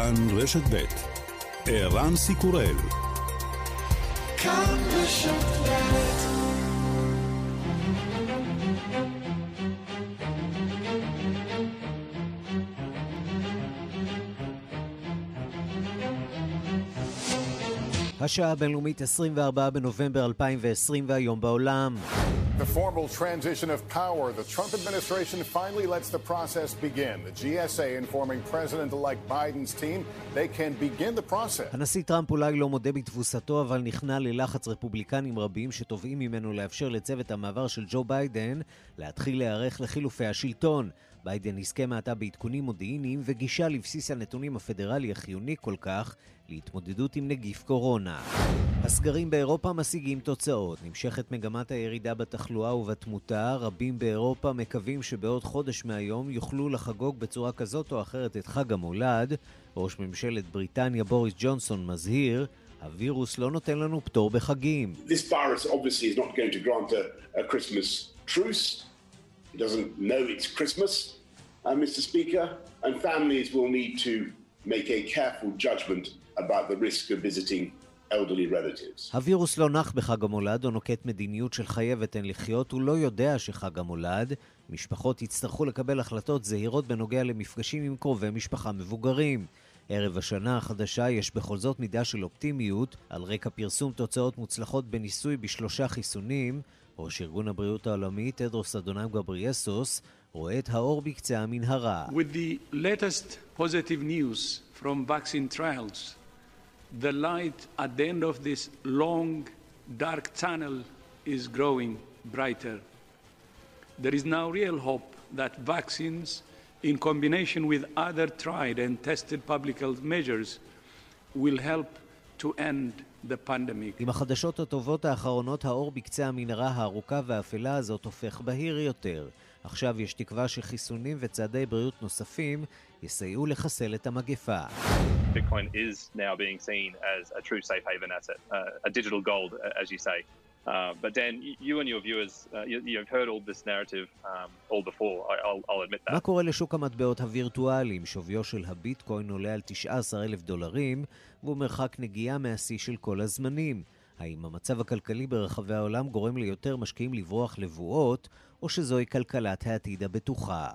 כאן רשת ב' ערן סיקורל השעה הבינלאומית 24 בנובמבר 2020 והיום בעולם. The formal transition of power. The Trump administration finally lets the process begin. The GSA informing President-elect Biden's team they can begin the process. הנשיא טראמפ אולי לא מודה בתבוסתו, אבל נכנע ללחץ רפובליקנים רבים שתובעים ממנו לאפשר לצוות המעבר של ג'ו ביידן להתחיל להיערך לחילופי השלטון. ביידן יזכה מעתה בעדכונים מודיעיניים וגישה לבסיס הנתונים הפדרלי החיוני כל כך להתמודדות עם נגיף קורונה. הסגרים באירופה משיגים תוצאות. נמשכת מגמת הירידה בתחלואה ובתמותה. רבים באירופה מקווים שבעוד חודש מהיום יוכלו לחגוג בצורה כזאת או אחרת את חג המולד. ראש ממשלת בריטניה בוריס ג'ונסון מזהיר הווירוס לא נותן לנו פטור בחגים. A, a truce. It doesn't know it's Christmas, uh, Mr. Speaker, and families will need to make a careful judgment about the risk of visiting. הווירוס לא נח בחג המולד או נוקט מדיניות של חייבת הן לחיות, הוא לא יודע שחג המולד. משפחות יצטרכו לקבל החלטות זהירות בנוגע למפגשים עם קרובי משפחה מבוגרים. ערב השנה החדשה יש בכל זאת מידה של אופטימיות על רקע פרסום תוצאות מוצלחות בניסוי בשלושה חיסונים, ראש ארגון הבריאות העולמי, תדרוס אדונם גבריאסוס, רואה את האור בקצה המנהרה. With the latest positive news from vaccine trials, the light at the end of this long dark tunnel is growing brighter. There is now real hope that vaccines in combination with other tried and tested public health measures will help to end the pandemic. עם החדשות הטובות האחרונות, האור בקצה המנהרה הארוכה והאפלה הזאת הופך בהיר יותר. עכשיו יש תקווה שחיסונים וצעדי בריאות נוספים יסייעו לחסל את המגפה. Bitcoin is now being seen as a true safe haven asset, uh, a digital gold, as you say. Uh, but Dan, you and your viewers, uh, you, you've heard all this narrative um, all before, I'll, I'll admit that. מה קורה לשוק המטבעות הווירטואליים? שוויו של הביטקוין עולה על 19 אלף דולרים, והוא מרחק נגיעה מהשיא של כל הזמנים. האם המצב הכלכלי ברחבי העולם גורם ליותר משקיעים לברוח לבועות, או שזוהי כלכלת העתיד הבטוחה?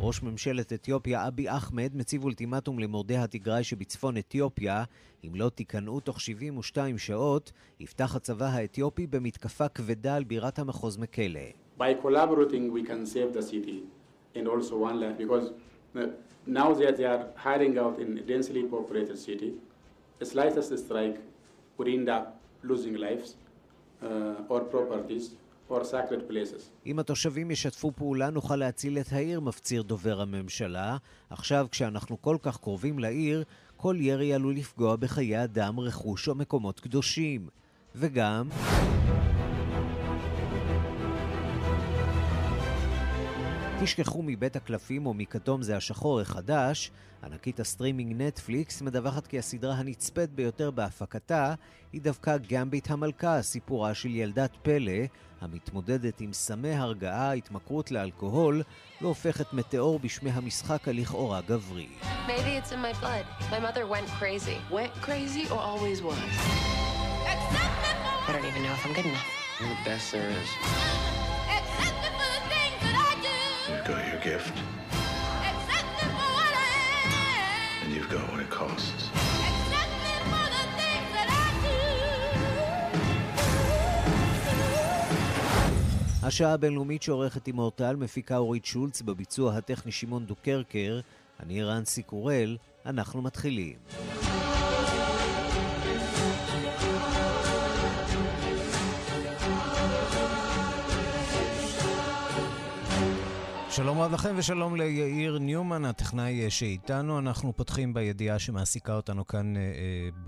ראש ממשלת אתיופיה אבי אחמד מציב אולטימטום למורדי התיגראי שבצפון אתיופיה אם לא תיכנעו תוך 72 שעות, יפתח הצבא האתיופי במתקפה כבדה על בירת המחוז מכלא. By collaborating we can save the city and also one life because now that they are hiding out in a densely populated city, the slightest strike would end up losing lives uh, or properties אם התושבים ישתפו פעולה נוכל להציל את העיר, מפציר דובר הממשלה. עכשיו, כשאנחנו כל כך קרובים לעיר, כל ירי עלול לפגוע בחיי אדם, רכוש או מקומות קדושים. וגם... תשכחו מבית הקלפים או מכתום זה השחור החדש, ענקית הסטרימינג נטפליקס מדווחת כי הסדרה הנצפית ביותר בהפקתה היא דווקא גמביט המלכה, סיפורה של ילדת פלא, המתמודדת עם סמי הרגעה, התמכרות לאלכוהול, והופכת מטאור בשמי המשחק הלכאורה גברי. Maybe it's in my blood. My mother went crazy. Went crazy or always was? I don't even know if I'm good enough. You're the best there is. You've got your gift. And you've got what it costs. השעה הבינלאומית שעורכת עם אורטל מפיקה אורית שולץ בביצוע הטכני שמעון דוקרקר, אני רנסי קורל, אנחנו מתחילים. שלום רב לכם ושלום ליאיר ניומן, הטכנאי שאיתנו. אנחנו פותחים בידיעה שמעסיקה אותנו כאן אה,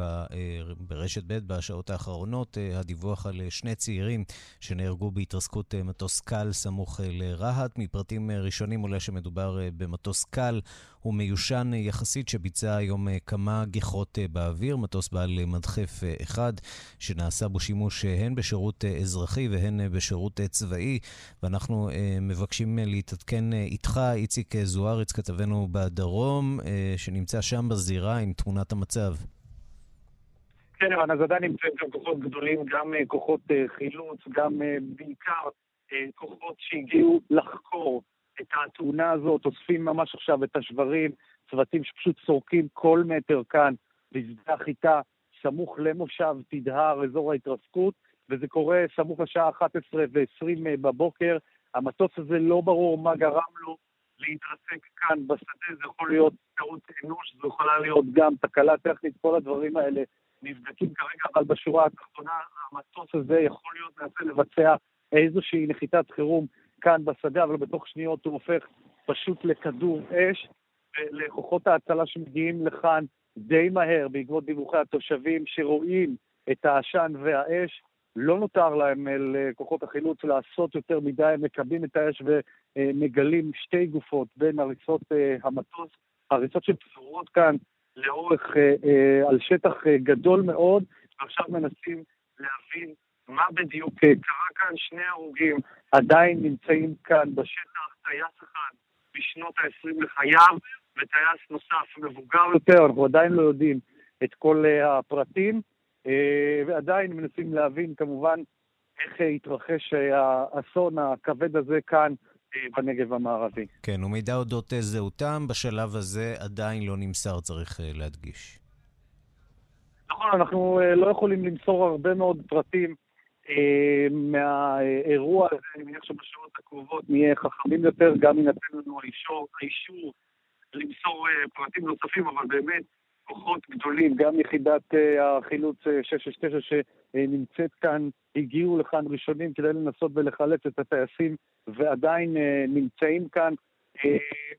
אה, ברשת ב' בשעות האחרונות, אה, הדיווח על שני צעירים שנהרגו בהתרסקות מטוס קל סמוך לרהט. מפרטים ראשונים עולה שמדובר במטוס קל ומיושן יחסית שביצע היום כמה גיחות באוויר, מטוס בעל מדחף אחד שנעשה בו שימוש הן בשירות אזרחי והן בשירות צבאי, ואנחנו מבקשים להתעדכן כן איתך, איציק זוארץ, כתבנו בדרום, שנמצא שם בזירה עם תמונת המצב. כן, אבל אז עדיין נמצאים גם כוחות גדולים, גם כוחות חילוץ, גם בעיקר כוחות שהגיעו לחקור את התאונה הזאת, אוספים ממש עכשיו את השברים, צוותים שפשוט סורקים כל מטר כאן בשדה החיטה, סמוך למושב תדהר, אזור ההתרסקות, וזה קורה סמוך לשעה 11 ו-20 בבוקר. המטוס הזה לא ברור מה גרם לו להתרסק כאן בשדה, זה יכול להיות טעות אנוש, זו יכולה להיות גם תקלה טכנית, כל הדברים האלה נבדקים כרגע, אבל בשורה התחתונה המטוס הזה יכול להיות מנסה לבצע איזושהי נחיתת חירום כאן בשדה, אבל בתוך שניות הוא הופך פשוט לכדור אש. לכוחות ההצלה שמגיעים לכאן די מהר בעקבות דיווחי התושבים שרואים את העשן והאש, לא נותר להם לכוחות החילוץ לעשות יותר מדי, הם מקבלים את האש ומגלים שתי גופות בין הריסות אה, המטוס, הריסות שפזורות כאן לאורך, אה, אה, על שטח גדול מאוד, ועכשיו מנסים להבין מה בדיוק קרה כאן. שני הרוגים עדיין נמצאים כאן בשטח, טייס אחד בשנות ה-20 לחייו, וטייס נוסף מבוגר יותר, אנחנו עדיין לא יודעים את כל הפרטים. אה, ועדיין מנסים להבין כמובן איך התרחש האסון הכבד הזה כאן אה, בנגב המערבי. כן, ומידע אודות זהותם בשלב הזה עדיין לא נמסר, צריך אה, להדגיש. נכון, אנחנו לא יכולים למסור הרבה מאוד פרטים מהאירוע הזה, אני מניח שבשעות הקרובות נהיה חכמים יותר, גם יינתן לנו האישור, האישור למסור פרטים נוספים, אבל באמת כוחות גדולים, גם יחידת אה, החילוץ 669 אה, שנמצאת כאן, הגיעו לכאן ראשונים כדי לנסות ולחלץ את הטייסים ועדיין אה, נמצאים כאן.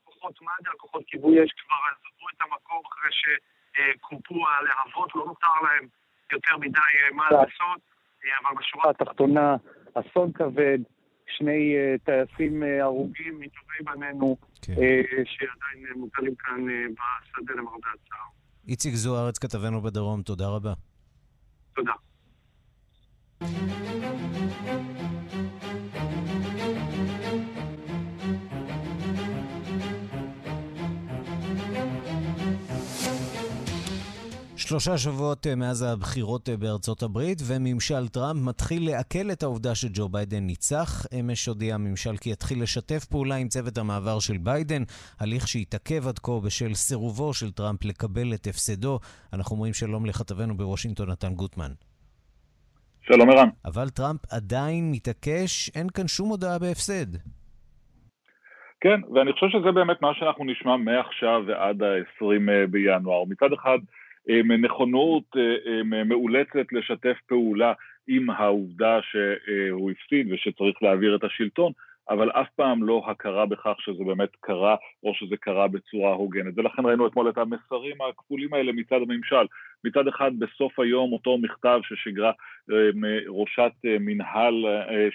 כוחות מד"א, כוחות כיבוי אש כבר עזבו את המקום אחרי שקופו הלהבות, לא נותר להם יותר מדי מה לעשות, אבל בשורה התחתונה, אסון כבד, שני טייסים הרוגים מטובי בנינו, כן. שעדיין מוטלים כאן בשדה למרבה הצער. איציק זוארץ, כתבנו בדרום, תודה רבה. תודה. שלושה שבועות אה, מאז הבחירות אה, בארצות הברית, וממשל טראמפ מתחיל לעכל את העובדה שג'ו ביידן ניצח. אמש הודיע הממשל כי יתחיל לשתף פעולה עם צוות המעבר של ביידן, הליך שהתעכב עד כה בשל סירובו של טראמפ לקבל את הפסדו. אנחנו אומרים שלום לכתבנו בוושינגטון, נתן גוטמן. שלום ערן. אבל טראמפ עדיין מתעקש, אין כאן שום הודעה בהפסד. כן, ואני חושב שזה באמת מה שאנחנו נשמע מעכשיו ועד ה-20 אה, בינואר. מצד אחד, נכונות אה, מאולצת לשתף פעולה עם העובדה שהוא הפסיד ושצריך להעביר את השלטון, אבל אף פעם לא הכרה בכך שזה באמת קרה או שזה קרה בצורה הוגנת. ולכן ראינו אתמול את המסרים הכפולים האלה מצד הממשל. מצד אחד בסוף היום אותו מכתב ששיגרה אה, ראשת אה, מנהל,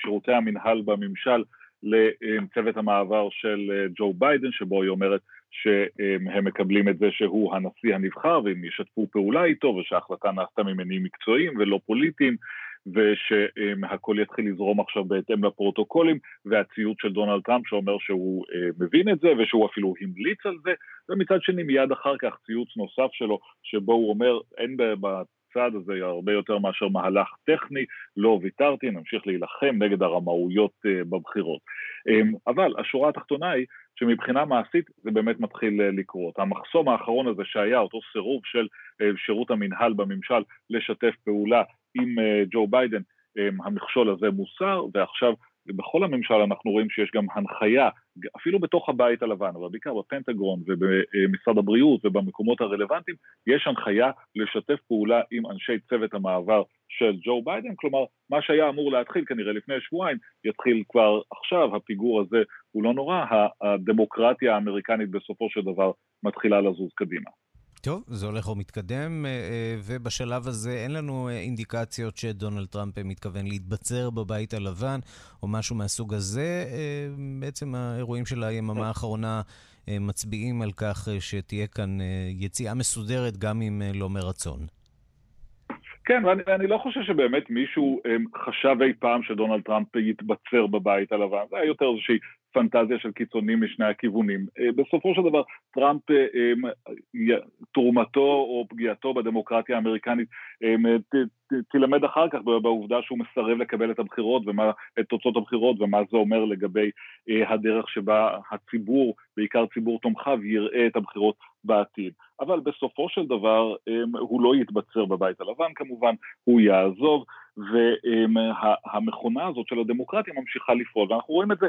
שירותי המנהל בממשל לצוות המעבר של ג'ו ביידן, שבו היא אומרת שהם מקבלים את זה שהוא הנשיא הנבחר והם ישתפו פעולה איתו ושההחלטה נעשתה ממניעים מקצועיים ולא פוליטיים ושהכל יתחיל לזרום עכשיו בהתאם לפרוטוקולים והציוץ של דונלד טראמפ שאומר שהוא אה, מבין את זה ושהוא אפילו המליץ על זה ומצד שני מיד אחר כך ציוץ נוסף שלו שבו הוא אומר אין הצעד הזה הרבה יותר מאשר מהלך טכני, לא ויתרתי, נמשיך להילחם נגד הרמאויות אה, בבחירות. אמ, אבל השורה התחתונה היא שמבחינה מעשית זה באמת מתחיל אה, לקרות. המחסום האחרון הזה שהיה, אותו סירוב של אה, שירות המינהל בממשל לשתף פעולה עם ג'ו ביידן, המכשול הזה מוסר, ועכשיו בכל הממשל אנחנו רואים שיש גם הנחיה, אפילו בתוך הבית הלבן, אבל בעיקר בפנטגרון ובמשרד הבריאות ובמקומות הרלוונטיים, יש הנחיה לשתף פעולה עם אנשי צוות המעבר של ג'ו ביידן, כלומר, מה שהיה אמור להתחיל כנראה לפני שבועיים, יתחיל כבר עכשיו, הפיגור הזה הוא לא נורא, הדמוקרטיה האמריקנית בסופו של דבר מתחילה לזוז קדימה. טוב, זה הולך ומתקדם, אה, אה, ובשלב הזה אין לנו אה, אינדיקציות שדונלד טראמפ מתכוון להתבצר בבית הלבן, או משהו מהסוג הזה. בעצם האירועים של היממה האחרונה מצביעים על כך שתהיה כאן יציאה מסודרת, גם אם לא מרצון. כן, ואני, ואני לא חושב שבאמת מישהו הם, חשב אי פעם שדונלד טראמפ יתבצר בבית הלבן, זה היה יותר איזושהי פנטזיה של קיצונים משני הכיוונים. בסופו של דבר, טראמפ, תרומתו או פגיעתו בדמוקרטיה האמריקנית תלמד אחר כך בעובדה שהוא מסרב לקבל את הבחירות ומה, את תוצאות הבחירות ומה זה אומר לגבי הדרך שבה הציבור, בעיקר ציבור תומכיו, יראה את הבחירות בעתיד. אבל בסופו של דבר הוא לא יתבצר בבית הלבן כמובן, הוא יעזוב, והמכונה הזאת של הדמוקרטיה ממשיכה לפעול, ואנחנו רואים את זה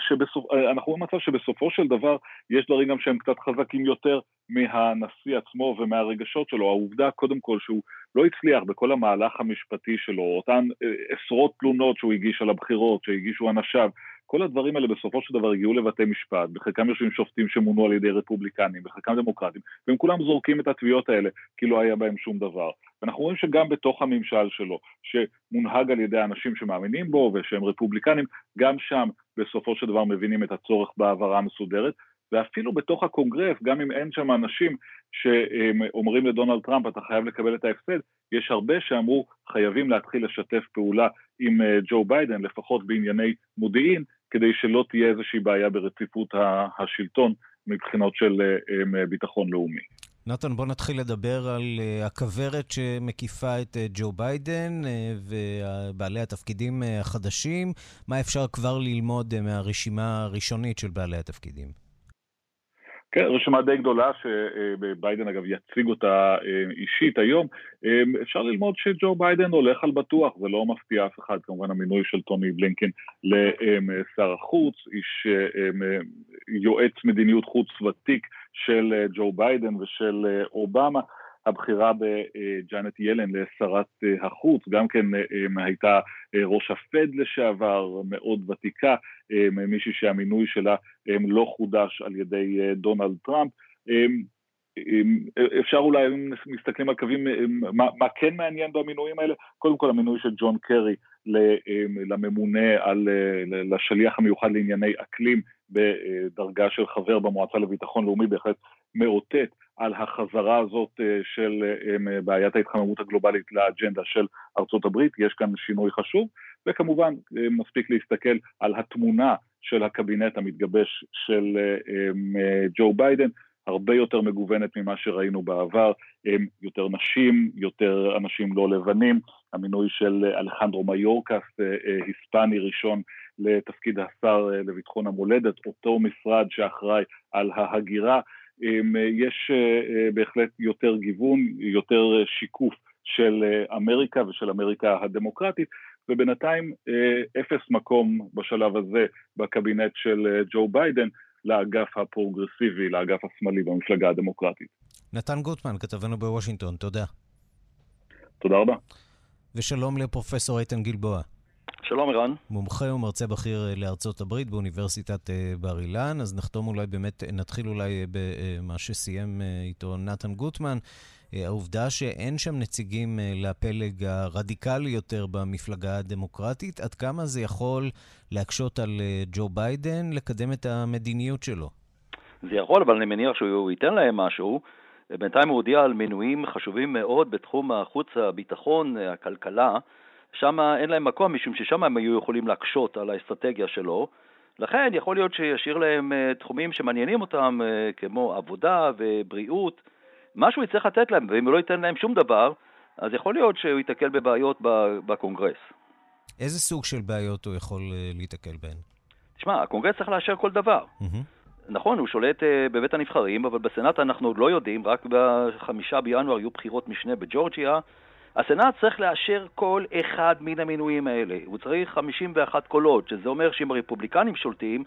שבסופ... אנחנו רואים מצב שבסופו של דבר יש דברים גם שהם קצת חזקים יותר מהנשיא עצמו ומהרגשות שלו. העובדה קודם כל שהוא לא הצליח בכל המהלך המשפטי שלו, אותן עשרות תלונות שהוא הגיש על הבחירות, שהגישו אנשיו, כל הדברים האלה בסופו של דבר הגיעו לבתי משפט, בחלקם יושבים שופטים שמונו על ידי רפובליקנים, בחלקם דמוקרטים, והם כולם זורקים את התביעות האלה כי לא היה בהם שום דבר. ואנחנו רואים שגם בתוך הממשל שלו, שמונהג על ידי אנשים שמאמינים בו ושהם רפובליקנים, גם שם בסופו של דבר מבינים את הצורך בהעברה מסודרת, ואפילו בתוך הקונגרס, גם אם אין שם אנשים שאומרים לדונלד טראמפ, אתה חייב לקבל את ההפסד, יש הרבה שאמרו, חייבים להתחיל לשתף פעולה עם אה, ג'ו ביידן, לפחות בענייני מודיעין, כדי שלא תהיה איזושהי בעיה ברציפות השלטון מבחינות של אה, אה, ביטחון לאומי. נתן, בוא נתחיל לדבר על הכוורת שמקיפה את ג'ו ביידן ובעלי התפקידים החדשים. מה אפשר כבר ללמוד מהרשימה הראשונית של בעלי התפקידים? כן, רשימה די גדולה שביידן אגב יציג אותה אה, אישית היום. אה, אפשר ללמוד שג'ו ביידן הולך על בטוח, זה לא מפתיע אף אחד, כמובן המינוי של טוני בלינקן לשר החוץ, איש אה, יועץ מדיניות חוץ ותיק של ג'ו ביידן ושל אובמה. הבחירה בג'אנט ילן לשרת אה, החוץ, גם כן אה, אה, הייתה ראש הפד לשעבר, מאוד ותיקה, מישהי שהמינוי שלה לא חודש על ידי דונלד טראמפ. אפשר אולי, אם מסתכלים על קווים, מה, מה כן מעניין במינויים האלה? קודם כל המינוי של ג'ון קרי לממונה על, לשליח המיוחד לענייני אקלים בדרגה של חבר במועצה לביטחון לאומי בהחלט מאותת על החזרה הזאת אה, של אה, בעיית ההתחממות הגלובלית לאג'נדה של ארצות הברית, יש כאן שינוי חשוב, וכמובן אה, מספיק להסתכל על התמונה של הקבינט המתגבש של ג'ו ביידן, הרבה יותר מגוונת ממה שראינו בעבר, יותר נשים, יותר אנשים לא לבנים, המינוי של אלחנדרו מיורקס, היספני ראשון לתפקיד השר לביטחון המולדת, אותו משרד שאחראי על ההגירה, יש אה, אה, בהחלט יותר גיוון, יותר אה, שיקוף של אמריקה ושל אמריקה הדמוקרטית, ובינתיים אפס מקום בשלב הזה בקבינט של ג'ו ביידן לאגף הפרוגרסיבי, לאגף השמאלי במפלגה הדמוקרטית. נתן גוטמן, כתבנו בוושינגטון, תודה. תודה רבה. ושלום לפרופסור איתן גלבוע. שלום ערן. מומחה ומרצה בכיר אה, לארצות הברית באוניברסיטת אה, בר אילן, אז נחתום אולי באמת, נתחיל אולי במה שסיים אה, איתו נתן גוטמן. העובדה שאין שם נציגים לפלג הרדיקלי יותר במפלגה הדמוקרטית, עד כמה זה יכול להקשות על ג'ו ביידן לקדם את המדיניות שלו? זה יכול, אבל אני מניח שהוא ייתן להם משהו. בינתיים הוא הודיע על מינויים חשובים מאוד בתחום החוץ, הביטחון, הכלכלה. שם אין להם מקום, משום ששם הם היו יכולים להקשות על האסטרטגיה שלו. לכן יכול להיות שישאיר להם אה, תחומים שמעניינים אותם, אה, כמו עבודה ובריאות, משהו יצטרך לתת להם, ואם הוא לא ייתן להם שום דבר, אז יכול להיות שהוא ייתקל בבעיות בקונגרס. איזה סוג של בעיות הוא יכול אה, להיתקל בהן? תשמע, הקונגרס צריך לאשר כל דבר. אמ-המ. נכון, הוא שולט בבית הנבחרים, אבל בסנאט אנחנו עוד לא יודעים, רק בחמישה בינואר יהיו בחירות משנה בג'ורג'יה, הסנאט צריך לאשר כל אחד מן המינויים האלה. הוא צריך 51 קולות, שזה אומר שאם הרפובליקנים שולטים,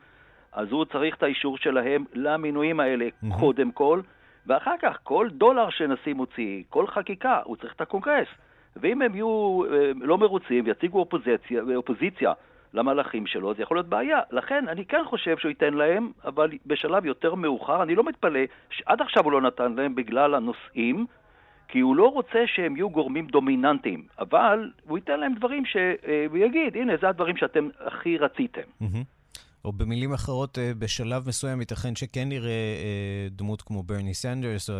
אז הוא צריך את האישור שלהם למינויים האלה mm-hmm. קודם כל, ואחר כך כל דולר שנשיא מוציא, כל חקיקה, הוא צריך את הקונגרס. ואם הם יהיו אה, לא מרוצים ויציגו אופוזיציה, אופוזיציה למהלכים שלו, זה יכול להיות בעיה. לכן אני כן חושב שהוא ייתן להם, אבל בשלב יותר מאוחר, אני לא מתפלא שעד עכשיו הוא לא נתן להם בגלל הנושאים. כי הוא לא רוצה שהם יהיו גורמים דומיננטיים, אבל הוא ייתן להם דברים שהוא יגיד, הנה, זה הדברים שאתם הכי רציתם. או במילים אחרות, אה, בשלב מסוים ייתכן שכן נראה אה, דמות כמו ברני סנדרס או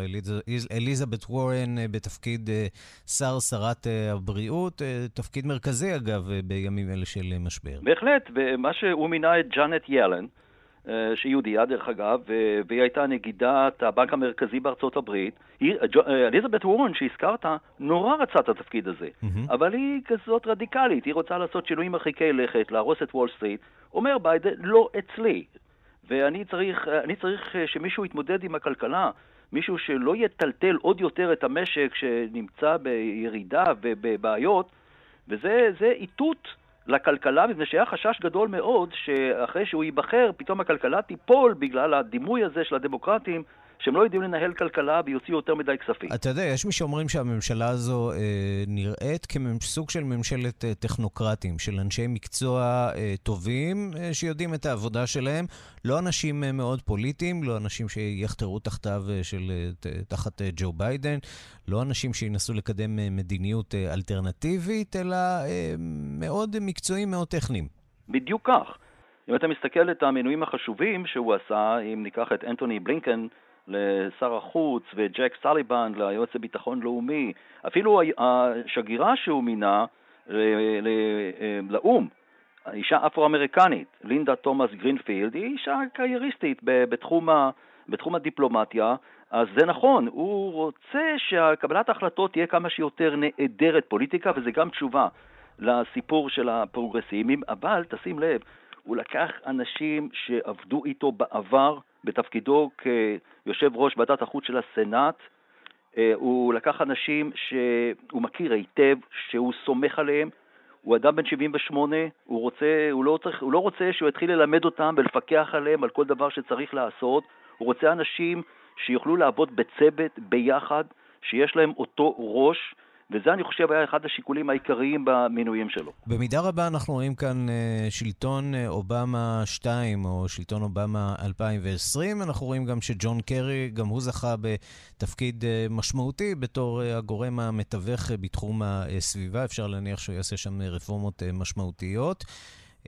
אליזבת וורן אה, בתפקיד שר, שרת הבריאות, תפקיד מרכזי אגב בימים אלה של משבר. בהחלט, ומה שהוא מינה את ג'אנט ילן, שהיא יהודייה דרך אגב, והיא הייתה נגידת הבנק המרכזי בארצות הברית. אליזבת וורן שהזכרת, נורא רצה את התפקיד הזה, אמ-המ. אבל היא כזאת רדיקלית, היא רוצה לעשות שינויים מרחיקי לכת, להרוס את וול סטריט. אומר ביידן, לא אצלי. ואני צריך, צריך אה, שמישהו יתמודד עם הכלכלה, מישהו שלא יטלטל עוד יותר את המשק שנמצא בירידה ובבעיות, וזה איתות לכלכלה, מפני שהיה חשש גדול מאוד שאחרי שהוא ייבחר, פתאום הכלכלה תיפול בגלל הדימוי הזה של הדמוקרטים שהם לא יודעים לנהל כלכלה ויוציאו יותר מדי כספים. אתה יודע, יש מי שאומרים שהממשלה הזו אה, נראית כסוג של ממשלת אה, טכנוקרטים, של אנשי מקצוע אה, טובים אה, שיודעים את העבודה שלהם, לא אנשים אה, מאוד פוליטיים, לא אנשים שיחתרו תחתיו אה, של, אה, תחת אה, ג'ו ביידן, לא אנשים שינסו לקדם אה, מדיניות אה, אלטרנטיבית, אלא אה, מאוד מקצועיים, מאוד טכניים. בדיוק כך. אם אתה מסתכל את המינויים החשובים שהוא עשה, אם ניקח את אנטוני בלינקן, לשר החוץ וג'ק סליבן ליועץ לביטחון לאומי, אפילו השגרירה שהוא מינה לאו"ם, אישה אפרו-אמריקנית, לינדה תומאס גרינפילד, היא אישה קרייריסטית בתחום, בתחום הדיפלומטיה, אז זה נכון, הוא רוצה שקבלת ההחלטות תהיה כמה שיותר נעדרת פוליטיקה, וזה גם תשובה לסיפור של הפרוגרסימים, אבל תשים לב, הוא לקח אנשים שעבדו איתו בעבר בתפקידו כיושב ראש ועדת החוץ של הסנאט. אה, הוא לקח אנשים שהוא מכיר היטב, שהוא סומך עליהם. הוא אדם בן 78, הוא, רוצה, הוא, לא צריך, הוא לא רוצה שהוא יתחיל ללמד אותם ולפקח עליהם על כל דבר שצריך לעשות. הוא רוצה אנשים שיוכלו לעבוד בצוות, ביחד, שיש להם אותו ראש, וזה אני חושב היה אחד השיקולים העיקריים במינויים שלו. במידה רבה אנחנו רואים כאן אה, שלטון אה, אובמה 2 או שלטון אובמה 2020. אנחנו רואים גם שג'ון קרי, גם הוא זכה בתפקיד אה, משמעותי בתור הגורם המתווך בתחום הסביבה. אפשר להניח שהוא יעשה שם רפורמות משמעותיות.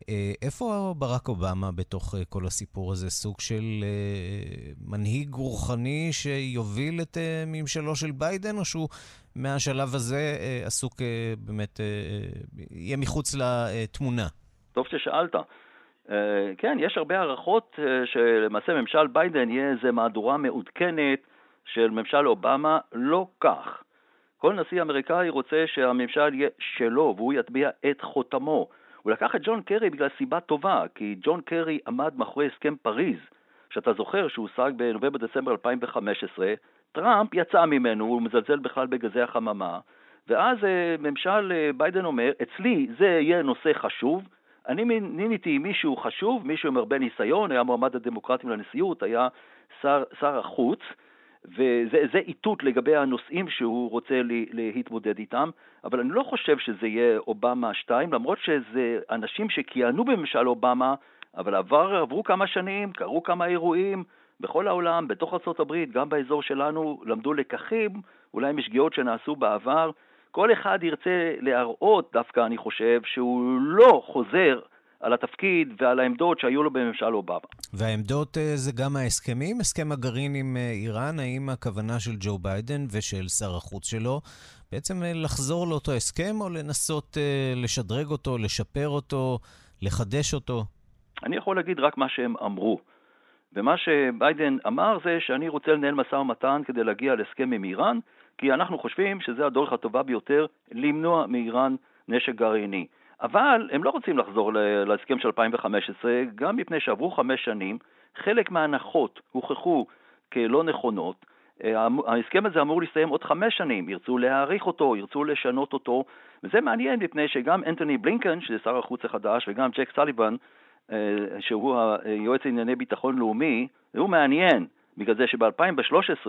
אה, איפה ברק אובמה בתוך אה, כל הסיפור הזה? סוג של אה, מנהיג רוחני שיוביל את ממשלו של ביידן, או שהוא מהשלב הזה עסוק באמת, יהיה מחוץ לתמונה? טוב ששאלת. כן, יש הרבה הערכות שלמעשה ממשל ביידן יהיה איזה מהדורה מעודכנת של ממשל אובמה, לא כך. כל נשיא אמריקאי רוצה שהממשל יהיה שלו והוא יטביע את חותמו. הוא לקח את ג'ון קרי בגלל סיבה טובה, כי ג'ון קרי עמד מאחורי הסכם פריז, שאתה זוכר שהושג בנובמבר-דצמבר 2015, טראמפ יצא ממנו, הוא מזלזל בכלל בגזי החממה, ואז אה, ממשל אה, ביידן אומר, אצלי זה יהיה נושא חשוב, אני מיניתי מישהו חשוב, מישהו עם הרבה ניסיון, היה מועמד הדמוקרטים לנשיאות, היה שר, שר החוץ, וזה איתות לגבי הנושאים שהוא רוצה להתמודד איתם, אבל אני לא חושב שזה יהיה אובמה 2, למרות שזה אנשים שכיהנו בממשל אובמה, אבל עבר, עברו כמה שנים, קרו כמה אירועים בכל העולם, בתוך ארה"ב, גם באזור שלנו, למדו לקחים, אולי משגיאות שנעשו בעבר. כל אחד ירצה להראות דווקא, אני חושב, שהוא לא חוזר על התפקיד ועל העמדות שהיו לו בממשל אובמה. והעמדות אה, זה גם ההסכמים? הסכם הגרעין עם אה, איראן, האם הכוונה של ג'ו ביידן ושל שר החוץ שלו בעצם אה, לחזור לאותו הסכם או לנסות לשדרג אותו, לשפר אותו, לחדש אותו? אני יכול להגיד רק מה שהם אמרו. ומה שביידן אמר זה שאני רוצה לנהל משא ומתן כדי להגיע להסכם עם איראן, כי אנחנו חושבים שזו הדרך הטובה ביותר למנוע מאיראן נשק גרעיני. אבל הם לא רוצים לחזור להסכם של 2015, גם מפני שעברו חמש שנים, חלק מההנחות הוכחו כלא נכונות. אה, ההסכם הזה אמור להסתיים עוד חמש שנים, ירצו להאריך אותו, ירצו לשנות אותו, וזה מעניין מפני שגם אנטוני בלינקן, שזה שר החוץ החדש, וגם ג'ק סליבן, אה, שהוא היועץ לענייני ביטחון לאומי, הוא מעניין, בגלל זה שב-2013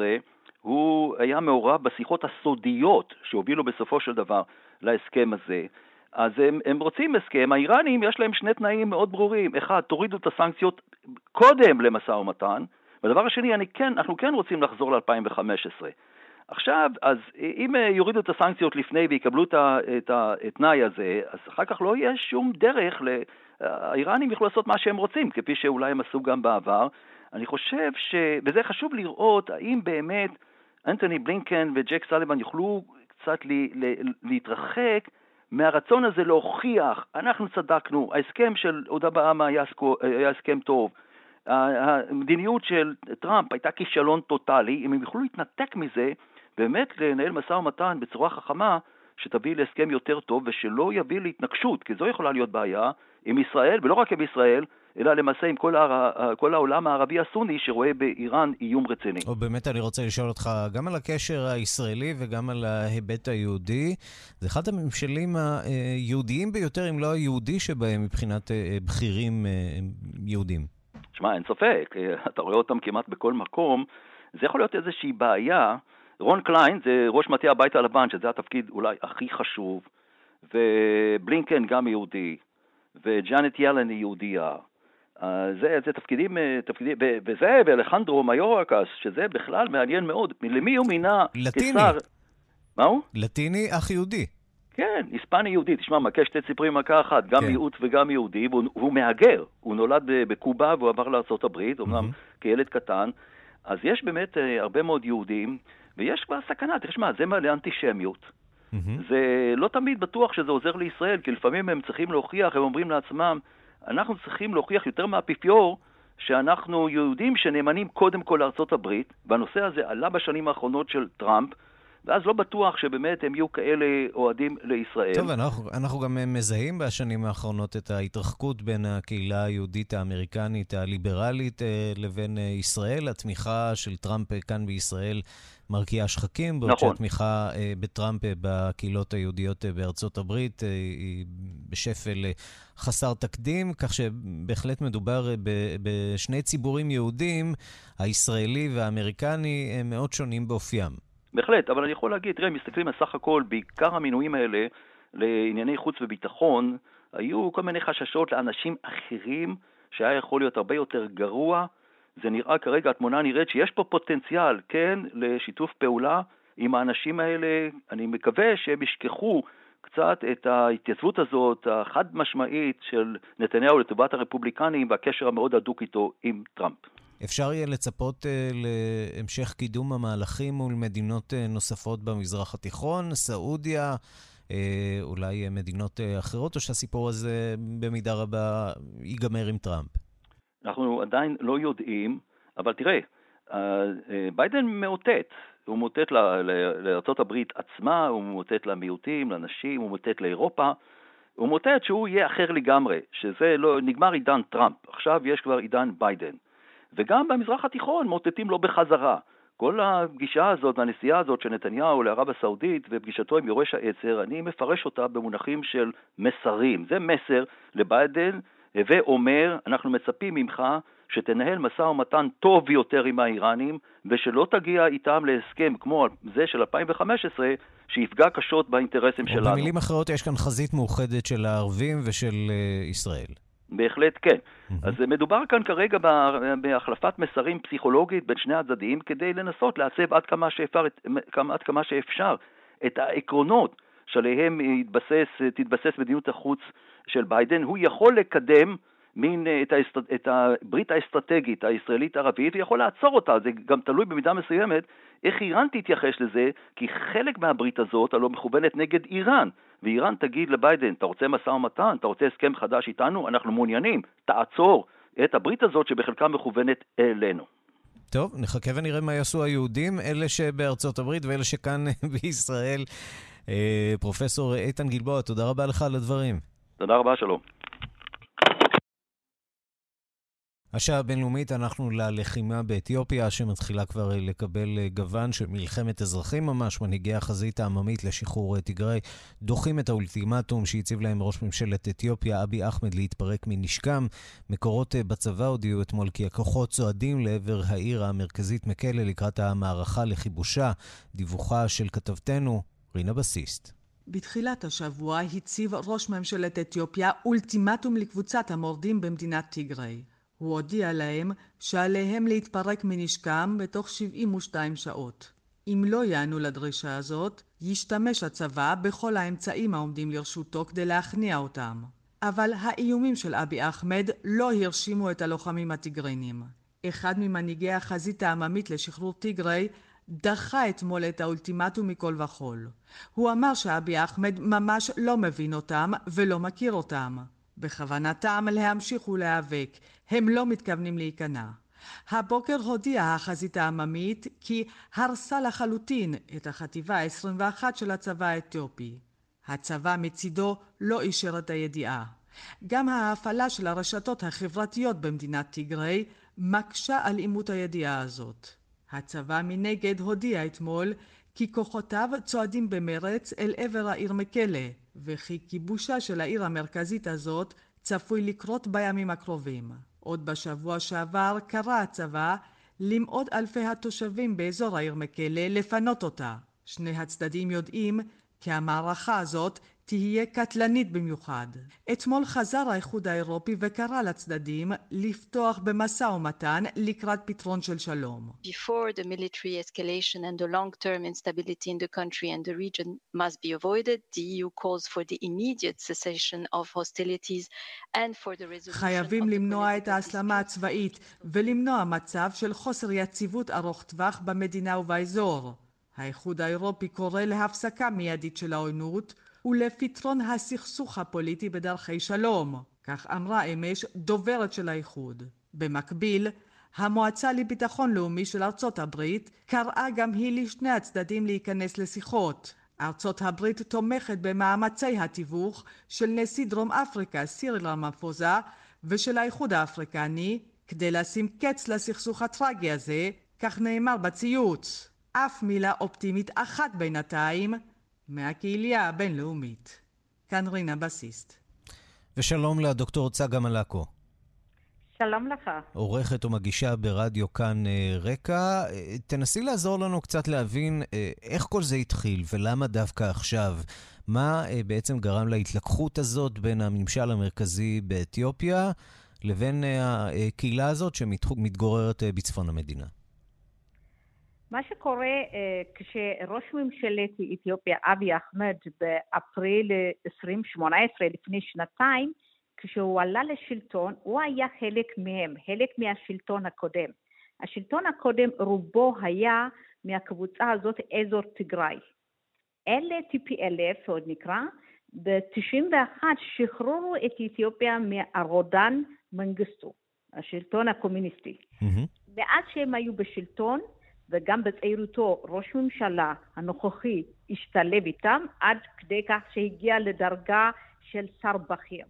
הוא היה מעורב בשיחות הסודיות שהובילו בסופו של דבר להסכם הזה. אז הם, הם רוצים הסכם, האיראנים יש להם שני תנאים מאוד ברורים, אחד, תורידו את הסנקציות קודם למשא ומתן, והדבר השני, כן, אנחנו כן רוצים לחזור ל-2015. עכשיו, אז אם יורידו את הסנקציות לפני ויקבלו את התנאי הזה, אז אחר כך לא יהיה שום דרך האיראנים יוכלו לעשות מה שהם רוצים, כפי שאולי הם עשו גם בעבר. אני חושב ש... וזה חשוב לראות האם באמת אנטוני בלינקן וג'ק סליבן יוכלו קצת ל... ל... להתרחק מהרצון הזה להוכיח, אנחנו צדקנו, ההסכם של עודה בעם היה, היה הסכם טוב, המדיניות של טראמפ הייתה כישלון טוטאלי, אם הם יוכלו להתנתק מזה, באמת לנהל משא ומתן בצורה חכמה, שתביא להסכם יותר טוב ושלא יביא להתנגשות, כי זו יכולה להיות בעיה עם ישראל, ולא רק עם ישראל, אלא למעשה עם כל, הר... כל העולם הערבי הסוני שרואה באיראן איום רציני. או באמת אני רוצה לשאול אותך גם על הקשר הישראלי וגם על ההיבט היהודי. זה אחד הממשלים היהודיים ביותר, אם לא היהודי שבהם מבחינת אה, בכירים אה, יהודים. שמע, אין ספק, אתה רואה אותם כמעט בכל מקום. זה יכול להיות איזושהי בעיה. רון קליין זה ראש מטה הבית הלבן, שזה התפקיד אולי הכי חשוב, ובלינקן גם יהודי, וג'אנט ילן היא יהודייה. זה, זה תפקידים, אה, תפקידים, וזה, ואלחנדרו מיורקס, שזה בכלל מעניין מאוד. למי הוא מינה לטיני. כשר... מה הוא? לטיני אך יהודי. כן, היספני יהודי. תשמע, מכה שתי ציפורים מכה אחת, גם כן. מיעוט וגם יהודי, והוא, והוא מהגר. הוא נולד בקובה והוא עבר לארה"ב, אומנם mm-hmm. כילד קטן. אז יש באמת אה, הרבה מאוד יהודים, ויש כבר סכנה. תשמע, זה מעלה אנטישמיות. Mm-hmm. זה לא תמיד בטוח שזה עוזר לישראל, כי לפעמים הם צריכים להוכיח, הם אומרים לעצמם, אנחנו צריכים להוכיח יותר מהאפיפיור שאנחנו יהודים שנאמנים קודם כל הברית, והנושא הזה עלה בשנים האחרונות של טראמפ, ואז לא בטוח שבאמת הם יהיו כאלה אוהדים לישראל. טוב, אנחנו, אנחנו גם מזהים בשנים האחרונות את ההתרחקות בין הקהילה היהודית האמריקנית הליברלית אה, לבין אה, ישראל. התמיכה של טראמפ כאן בישראל מרקיעה שחקים, בעוד נכון. שהתמיכה אה, בטראמפ בקהילות היהודיות בארצות הברית היא בשפל חסר תקדים, כך שבהחלט מדובר בשני ציבורים יהודים, הישראלי והאמריקני, הם מאוד שונים באופיים. בהחלט, אבל אני יכול להגיד, תראה, מסתכלים על סך הכל, בעיקר המינויים האלה לענייני חוץ וביטחון, היו כל מיני חששות לאנשים אחרים שהיה יכול להיות הרבה יותר גרוע. זה נראה כרגע, התמונה נראית שיש פה פוטנציאל, כן, לשיתוף פעולה עם האנשים האלה. אני מקווה שהם ישכחו קצת את ההתייצבות הזאת, החד משמעית של נתניהו לטובת הרפובליקנים והקשר המאוד הדוק איתו עם טראמפ. אפשר יהיה לצפות uh, להמשך קידום המהלכים מול מדינות uh, נוספות במזרח התיכון, סעודיה, uh, אולי uh, מדינות uh, אחרות, או שהסיפור הזה במידה רבה ייגמר עם טראמפ? אנחנו עדיין לא יודעים, אבל תראה, אה, ביידן מאותת. הוא מאותת לארה"ב עצמה, הוא מאותת למיעוטים, לנשים, הוא מאותת לאירופה. הוא מאותת שהוא יהיה אחר לגמרי, שזה לא, נגמר עידן טראמפ, עכשיו יש כבר עידן ביידן. וגם במזרח התיכון מאותתים לו בחזרה. כל הפגישה הזאת והנסיעה הזאת של נתניהו לערב הסעודית ופגישתו עם יורש העצר, אני מפרש אותה במונחים של מסרים. זה מסר לביידן, הווה אומר, אנחנו מצפים ממך שתנהל משא ומתן טוב יותר עם האיראנים, ושלא תגיע איתם להסכם כמו זה של 2015, שיפגע קשות באינטרסים שלנו. במילים אחרות, יש כאן חזית מאוחדת של הערבים ושל uh, ישראל. בהחלט כן. אז מדובר כאן כרגע בהחלפת מסרים פסיכולוגית בין שני הצדדים כדי לנסות לעצב עד כמה שאפשר, עד כמה שאפשר את העקרונות שעליהם יתבסס, תתבסס מדיניות החוץ של ביידן. הוא יכול לקדם מין אה, את, האסט... את הברית האסטרטגית הישראלית-ערבית, ויכול לעצור אותה, זה גם תלוי במידה מסוימת איך איראן תתייחס לזה, כי חלק מהברית הזאת הלא מכוונת נגד איראן, ואיראן תגיד לביידן, אתה רוצה משא ומתן, אתה רוצה הסכם חדש איתנו, אנחנו מעוניינים, תעצור את הברית הזאת שבחלקה מכוונת אלינו. טוב, נחכה ונראה מה יעשו היהודים, אלה שבארצות הברית ואלה שכאן בישראל. אה, פרופסור איתן גלבוע, תודה רבה לך על הדברים. תודה רבה, שלום. השעה הבינלאומית, אנחנו ללחימה באתיופיה, שמתחילה כבר לקבל גוון של מלחמת אזרחים ממש. מנהיגי החזית העממית לשחרור תיגראי דוחים את האולטימטום שהציב להם ראש ממשלת אתיופיה, אבי אחמד, להתפרק מנשקם. מקורות בצבא הודיעו אתמול כי הכוחות צועדים לעבר העיר המרכזית מקלה לקראת המערכה לכיבושה. דיווחה של כתבתנו, רינה בסיסט. בתחילת השבוע הציב ראש ממשלת אתיופיה אולטימטום לקבוצת המורדים במדינת טיגריי. הוא הודיע להם שעליהם להתפרק מנשקם בתוך 72 שעות. אם לא יענו לדרישה הזאת, ישתמש הצבא בכל האמצעים העומדים לרשותו כדי להכניע אותם. אבל האיומים של אבי אחמד לא הרשימו את הלוחמים הטיגרינים. אחד ממנהיגי החזית העממית לשחרור טיגרי דחה אתמול את האולטימטום מכל וכול. הוא אמר שאבי אחמד ממש לא מבין אותם ולא מכיר אותם. בכוונתם להמשיך ולהיאבק, הם לא מתכוונים להיכנע. הבוקר הודיעה החזית העממית כי הרסה לחלוטין את החטיבה ה-21 של הצבא האתיופי. הצבא מצידו לא אישר את הידיעה. גם ההפעלה של הרשתות החברתיות במדינת טיגריי מקשה על אימות הידיעה הזאת. הצבא מנגד הודיע אתמול כי כוחותיו צועדים במרץ אל עבר העיר מקלה, וכי כיבושה של העיר המרכזית הזאת צפוי לקרות בימים הקרובים. עוד בשבוע שעבר קרא הצבא למאות אלפי התושבים באזור העיר מקלה לפנות אותה. שני הצדדים יודעים כי המערכה הזאת תהיה קטלנית במיוחד. אתמול חזר האיחוד האירופי וקרא לצדדים לפתוח במשא ומתן לקראת פתרון של שלום. Before the military escalation and the long-term instability in the country and the region must be avoided, the EU calls for the immediate cessation of hostilities and for the resolution חייבים למנוע את ההסלמה הצבאית ולמנוע מצב של חוסר יציבות ארוך טווח במדינה ובאזור. האיחוד האירופי קורא להפסקה מיידית של העוינות ולפתרון הסכסוך הפוליטי בדרכי שלום, כך אמרה אמש דוברת של האיחוד. במקביל, המועצה לביטחון לאומי של ארצות הברית קראה גם היא לשני הצדדים להיכנס לשיחות. ארצות הברית תומכת במאמצי התיווך של נשיא דרום אפריקה סיריל רמפוזה ושל האיחוד האפריקני כדי לשים קץ לסכסוך הטרגי הזה, כך נאמר בציוץ. אף מילה אופטימית אחת בינתיים מהקהילייה הבינלאומית. כאן רינה בסיסט. ושלום לדוקטור צגה מלקו. שלום לך. עורכת ומגישה ברדיו כאן אה, רקע. אה, תנסי לעזור לנו קצת להבין אה, איך כל זה התחיל ולמה דווקא עכשיו. מה בעצם גרם להתלקחות הזאת בין הממשל המרכזי באתיופיה לבין הקהילה הזאת שמתגוררת בצפון המדינה? מה שקורה אה, כשראש ממשלת אתיופיה אבי אחמד באפריל 2018, לפני שנתיים, כשהוא עלה לשלטון, הוא היה חלק מהם, חלק מהשלטון הקודם. השלטון הקודם רובו היה מהקבוצה הזאת אזור תיגראי. אלה TPLF עוד נקרא, ב-91 שחררו את אתיופיה מהרודן מנגסטו, השלטון הקומוניסטי. Mm-hmm. מאז שהם היו בשלטון, וגם בצעירותו ראש ממשלה הנוכחי השתלב איתם עד כדי כך שהגיע לדרגה של שר בכיר.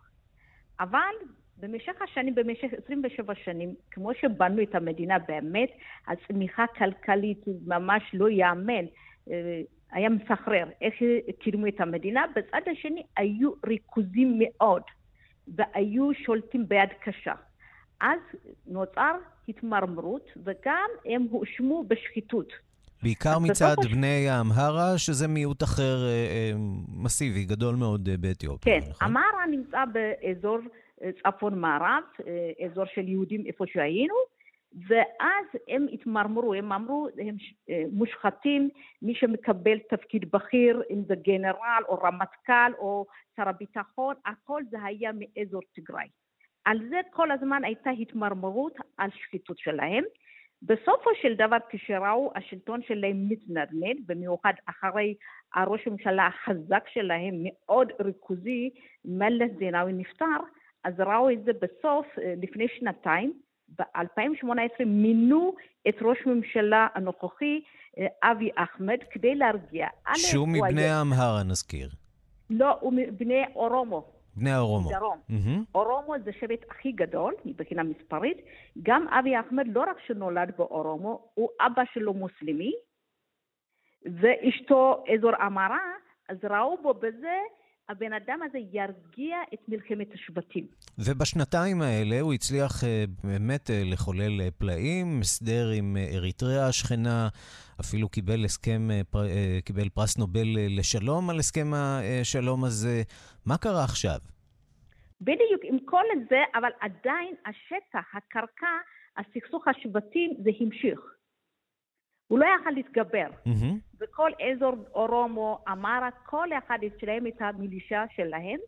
אבל במשך השנים, במשך 27 שנים, כמו שבנו את המדינה באמת, הצמיחה הכלכלית ממש לא ייאמן. אה, היה מסחרר איך קידמו את המדינה. בצד השני היו ריכוזים מאוד, והיו שולטים ביד קשה. אז נוצר התמרמרות, וגם הם הואשמו בשחיתות. בעיקר מצד בני האמהרה, שזה מיעוט אחר אה, אה, מסיבי, גדול מאוד אה, באתיופיה. כן, נכון? אמהרה נמצא באזור צפון מערב, אזור של יהודים איפה שהיינו, ואז הם התמרמרו, הם אמרו, הם מושחתים, מי שמקבל תפקיד בכיר, אם זה גנרל או רמטכ"ל או שר הביטחון, הכל זה היה מאזור תיגראי. על זה כל הזמן הייתה התמרמרות על שחיתות שלהם. בסופו של דבר כשראו השלטון שלהם מתנדנד, במיוחד אחרי הראש הממשלה החזק שלהם, מאוד ריכוזי, מלך זינאוי נפטר, אז ראו את זה בסוף, אה, לפני שנתיים, ב-2018 מינו את ראש הממשלה הנוכחי, אה, אבי אחמד, כדי להרגיע. שהוא מבני האמהרה, נזכיר. לא, הוא מבני אורומו. בני אורומו. דרום. Mm-hmm. אורומו זה שבט הכי גדול מבחינה מספרית. גם אבי אחמד, לא רק שנולד באורומו, הוא אבא שלו מוסלמי, ואשתו אזור אמרה, אז ראו בו בזה הבן אדם הזה ירגיע את מלחמת השבטים. ובשנתיים האלה הוא הצליח אה, באמת אה, לחולל אה, פלאים, הסדר עם אריתריאה השכנה, אפילו קיבל הסכם, קיבל פרס נובל לשלום על הסכם השלום הזה. מה קרה עכשיו? בדיוק, עם כל זה, אבל עדיין השטח, הקרקע, הסכסוך השבטים, זה המשיך. הוא לא יכל להתגבר. Mm-hmm. וכל אזור אורומו, אמרה, כל אחד יש להם את המילישה שלהם,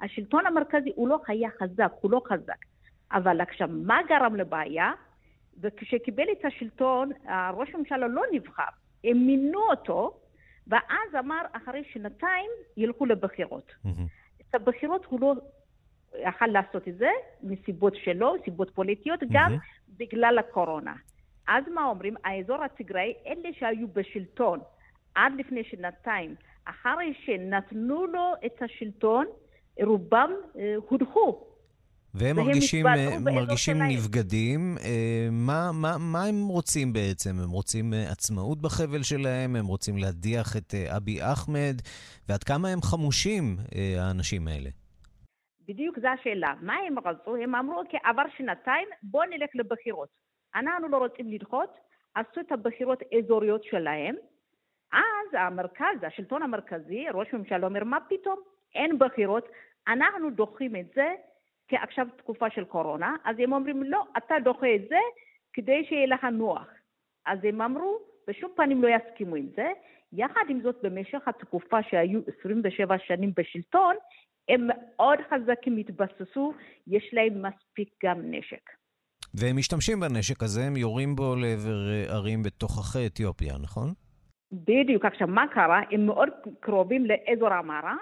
השלטון המרכזי הוא לא היה חזק, הוא לא חזק. אבל עכשיו, מה גרם לבעיה? וכשקיבל את השלטון, ראש הממשלה לא נבחר. הם מינו אותו, ואז אמר, אחרי שנתיים ילכו לבחירות. את הבחירות הוא לא יכל לעשות את זה, מסיבות שלו, סיבות פוליטיות, גם בגלל הקורונה. אז מה אומרים? האזור התיגראי, אלה שהיו בשלטון עד לפני שנתיים, אחרי שנתנו לו את השלטון, רובם אה, הודחו. והם מרגישים, אה, מרגישים נבגדים. אה, מה, מה, מה הם רוצים בעצם? הם רוצים עצמאות בחבל שלהם? הם רוצים להדיח את אבי אחמד? ועד כמה הם חמושים, האנשים האלה? בדיוק זו השאלה. מה הם רצו? הם אמרו, אוקיי, עבר שנתיים, בואו נלך לבחירות. אנחנו לא רוצים לדחות, עשו את הבחירות האזוריות שלהם. אז המרכז, השלטון המרכזי, ראש הממשלה אומר, מה פתאום? אין בחירות, אנחנו דוחים את זה, כי עכשיו תקופה של קורונה, אז הם אומרים, לא, אתה דוחה את זה כדי שיהיה לך נוח. אז הם אמרו, בשום פנים לא יסכימו עם זה. יחד עם זאת, במשך התקופה שהיו 27 שנים בשלטון, הם מאוד חזקים, התבססו, יש להם מספיק גם נשק. והם משתמשים בנשק הזה, הם יורים בו לעבר אה, ערים בתוככי אתיופיה, נכון? בדיוק. עכשיו, מה קרה? הם מאוד קרובים לאזור המרה,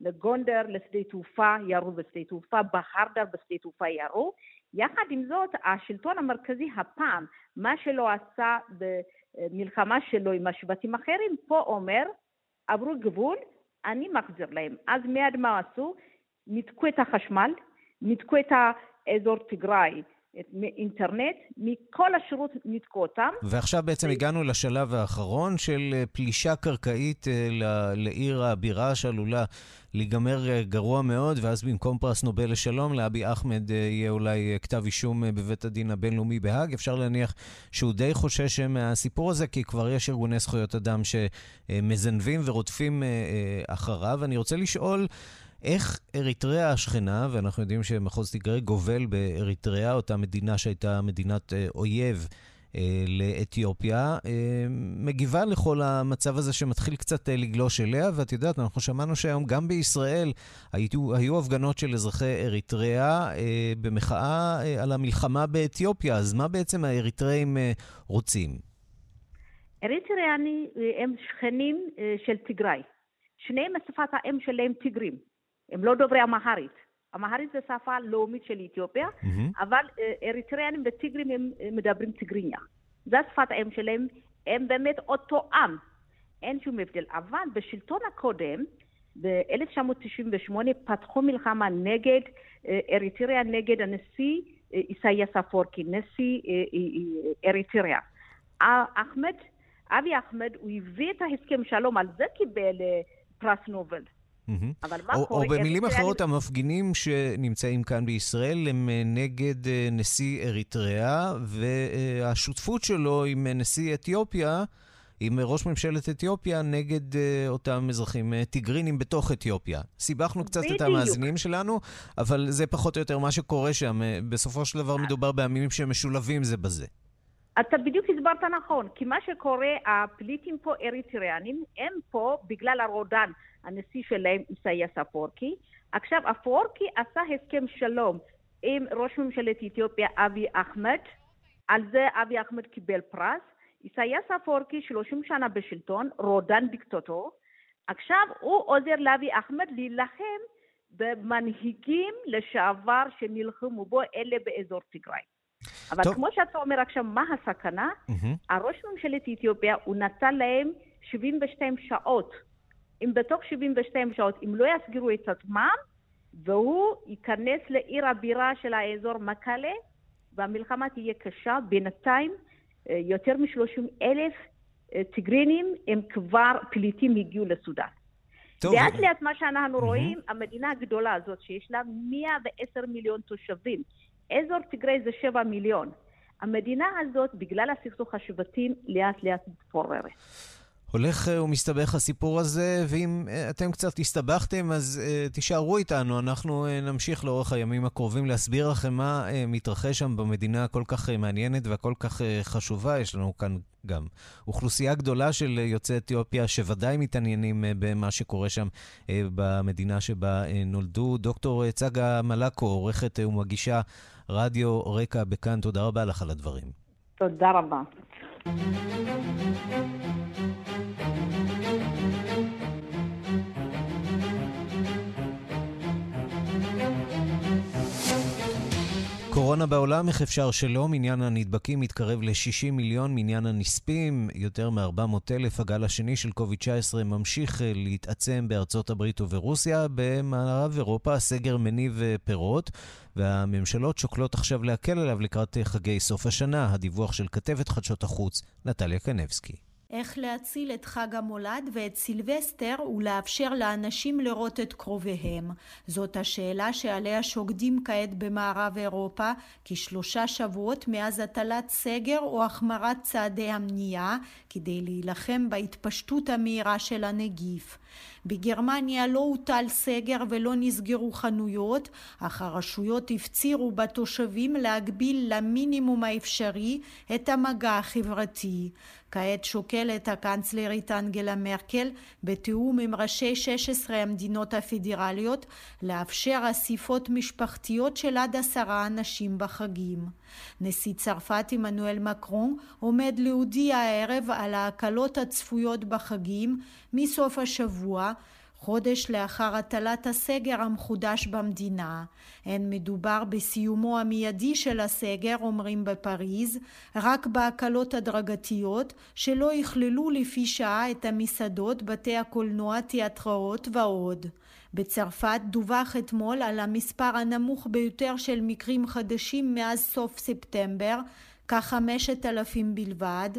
לגונדר, לשדה תעופה, ירו בשדה תעופה, בחרדר בשדה תעופה ירו. יחד עם זאת, השלטון המרכזי הפעם, מה שלא עשה במלחמה שלו עם השבטים האחרים, פה אומר, עברו גבול, אני מחזיר להם. אז מיד מה עשו? ניתקו את החשמל, ניתקו את האזור תיגראי מאינטרנט, מכל השירות ניתקו אותם. ועכשיו בעצם הגענו לשלב האחרון של אה, פלישה קרקעית אה, לעיר הבירה שעלולה להיגמר אה, גרוע מאוד, ואז במקום פרס נובל לשלום, לאבי אחמד יהיה אולי כתב אישום בבית הדין הבינלאומי בהאג. אפשר להניח שהוא די חושש מהסיפור הזה, כי כבר יש ארגוני זכויות אדם שמזנבים ורודפים אחריו. אני רוצה לשאול... איך אריתריאה השכנה, ואנחנו יודעים שמחוז תיגרי גובל באריתריאה, אותה מדינה שהייתה מדינת אה, אויב אה, לאתיופיה, אה, מגיבה לכל המצב הזה שמתחיל קצת לגלוש אליה, ואת יודעת, אנחנו שמענו שהיום גם בישראל היו, היו הפגנות של אזרחי אריתריאה במחאה על המלחמה באתיופיה, אז מה בעצם האריתריאים רוצים? אריתריאני הם שכנים של תיגראי. שניהם שפת האם שלהם תיגרים. הם לא דוברי אמהרית. אמהרית זה שפה לאומית של אתיופיה, mm-hmm. אבל אה, אריתריאנים וטיגרים הם מדברים טיגריניה. זו השפת האם שלהם, הם באמת אותו עם, אין שום הבדל. אבל בשלטון הקודם, ב-1998 פתחו מלחמה נגד אה, אריתריאה, נגד הנשיא אה, איסאיאס אפורקי, נשיא אריתריאה. אחמד, אבי אחמד, הוא הביא את ההסכם שלום, על זה קיבל פרס נובל. אבל מה או, קורה... או במילים אחרות, אני... המפגינים שנמצאים כאן בישראל הם אה, נגד אה, נשיא אריתריאה, והשותפות שלו עם אה, נשיא אתיופיה, עם ראש ממשלת אתיופיה, נגד אותם אזרחים טיגרינים בתוך אתיופיה. סיבכנו קצת בדיוק. את המאזינים שלנו, אבל זה פחות או יותר מה שקורה שם. בסופו של דבר מדובר בעמים שמשולבים זה בזה. אתה בדיוק הסברת נכון, כי מה שקורה, הפליטים פה אריתריאנים, הם פה בגלל הרודן. הנשיא שלהם איסאיאס אפורקי. עכשיו, אפורקי עשה הסכם שלום עם ראש ממשלת אתיופיה אבי אחמד, על זה אבי אחמד קיבל פרס. איסאיאס אפורקי 30 שנה בשלטון, רודן דיקטטור. עכשיו הוא עוזר לאבי אחמד להילחם במנהיגים לשעבר שנלחמו בו, אלה באזור תיגראי. אבל טוב. כמו שאתה אומר עכשיו, מה הסכנה? Mm-hmm. הראש ממשלת אתיופיה, הוא נתן להם 72 שעות אם בתוך 72 שעות, אם לא יסגירו את עצמם, והוא ייכנס לעיר הבירה של האזור מקאלה, והמלחמה תהיה קשה. בינתיים אה, יותר מ-30 אלף אה, טיגרינים הם כבר פליטים הגיעו לסודאן. טוב. לאט לאט מה שאנחנו mm-hmm. רואים, המדינה הגדולה הזאת שיש לה 110 מיליון תושבים, אזור טיגרי זה 7 מיליון. המדינה הזאת, בגלל הסכסוך השבטים, לאט לאט מתפוררת. הולך אה, ומסתבך הסיפור הזה, ואם אה, אתם קצת הסתבכתם, אז uh, תישארו איתנו. אנחנו נמשיך לאורך הימים הקרובים להסביר לכם מה מתרחש שם במדינה הכל כך מעניינת והכל כך חשובה. יש לנו כאן גם אוכלוסייה גדולה של יוצאי אתיופיה שוודאי מתעניינים במה שקורה שם במדינה שבה נולדו. דוקטור צגה מלקו, עורכת ומגישה רדיו רקע בכאן, תודה רבה לך על הדברים. תודה רבה. קורונה בעולם, איך אפשר שלא? מניין הנדבקים מתקרב ל-60 מיליון, מניין הנספים, יותר מ-400 אלף. הגל השני של קוביד-19 ממשיך אה, להתעצם בארצות הברית וברוסיה. במערב אירופה הסגר מניב אה, פירות, והממשלות שוקלות עכשיו להקל עליו לקראת אה, חגי סוף השנה. הדיווח של כתבת חדשות החוץ, נטליה קנבסקי. איך להציל את חג המולד ואת סילבסטר ולאפשר לאנשים לראות את קרוביהם. זאת השאלה שעליה שוקדים כעת במערב אירופה כשלושה שבועות מאז הטלת סגר או החמרת צעדי המניעה כדי להילחם בהתפשטות המהירה של הנגיף. בגרמניה לא הוטל סגר ולא נסגרו חנויות, אך הרשויות הפצירו בתושבים להגביל למינימום האפשרי את המגע החברתי. כעת שוקלת הקנצלרית אנגלה מרקל בתיאום עם ראשי 16 המדינות הפדרליות לאפשר אסיפות משפחתיות של עד עשרה אנשים בחגים. נשיא צרפת עמנואל מקרון עומד להודיע הערב על ההקלות הצפויות בחגים מסוף השבוע חודש לאחר הטלת הסגר המחודש במדינה. אין מדובר בסיומו המיידי של הסגר, אומרים בפריז, רק בהקלות הדרגתיות שלא יכללו לפי שעה את המסעדות, בתי הקולנוע, תיאטראות ועוד. בצרפת דווח אתמול על המספר הנמוך ביותר של מקרים חדשים מאז סוף ספטמבר, כחמשת אלפים בלבד,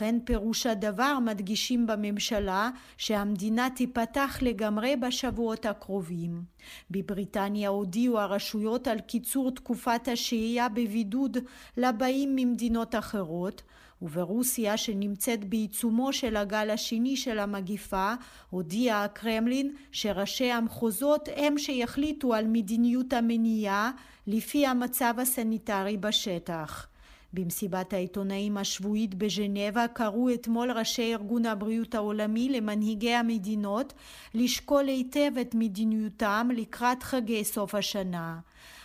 אין פירוש הדבר מדגישים בממשלה שהמדינה תיפתח לגמרי בשבועות הקרובים. בבריטניה הודיעו הרשויות על קיצור תקופת השהייה בבידוד לבאים ממדינות אחרות, וברוסיה שנמצאת בעיצומו של הגל השני של המגיפה הודיע הקרמלין שראשי המחוזות הם שיחליטו על מדיניות המניעה לפי המצב הסניטרי בשטח. במסיבת העיתונאים השבועית בז'נבה קראו אתמול ראשי ארגון הבריאות העולמי למנהיגי המדינות לשקול היטב את מדיניותם לקראת חגי סוף השנה.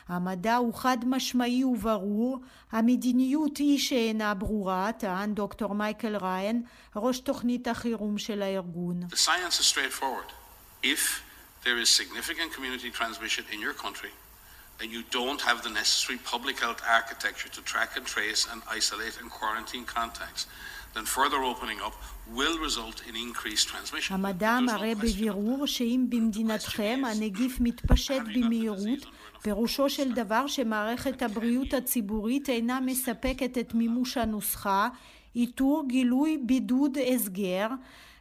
המדע הוא חד משמעי וברור, המדיניות היא שאינה ברורה, טען דוקטור מייקל ריין, ראש תוכנית החירום של הארגון. The science is straightforward. If there is significant community transmission in your country, and you don't have the necessary public health architecture to track and trace and isolate and quarantine contacts, then further opening up will result in increased transmission. המדע מראה בבירור שאם במדינתכם הנגיף מתפשט במהירות, פירושו של דבר שמערכת הבריאות הציבורית אינה מספקת את מימוש הנוסחה איתור, גילוי, בידוד, הסגר,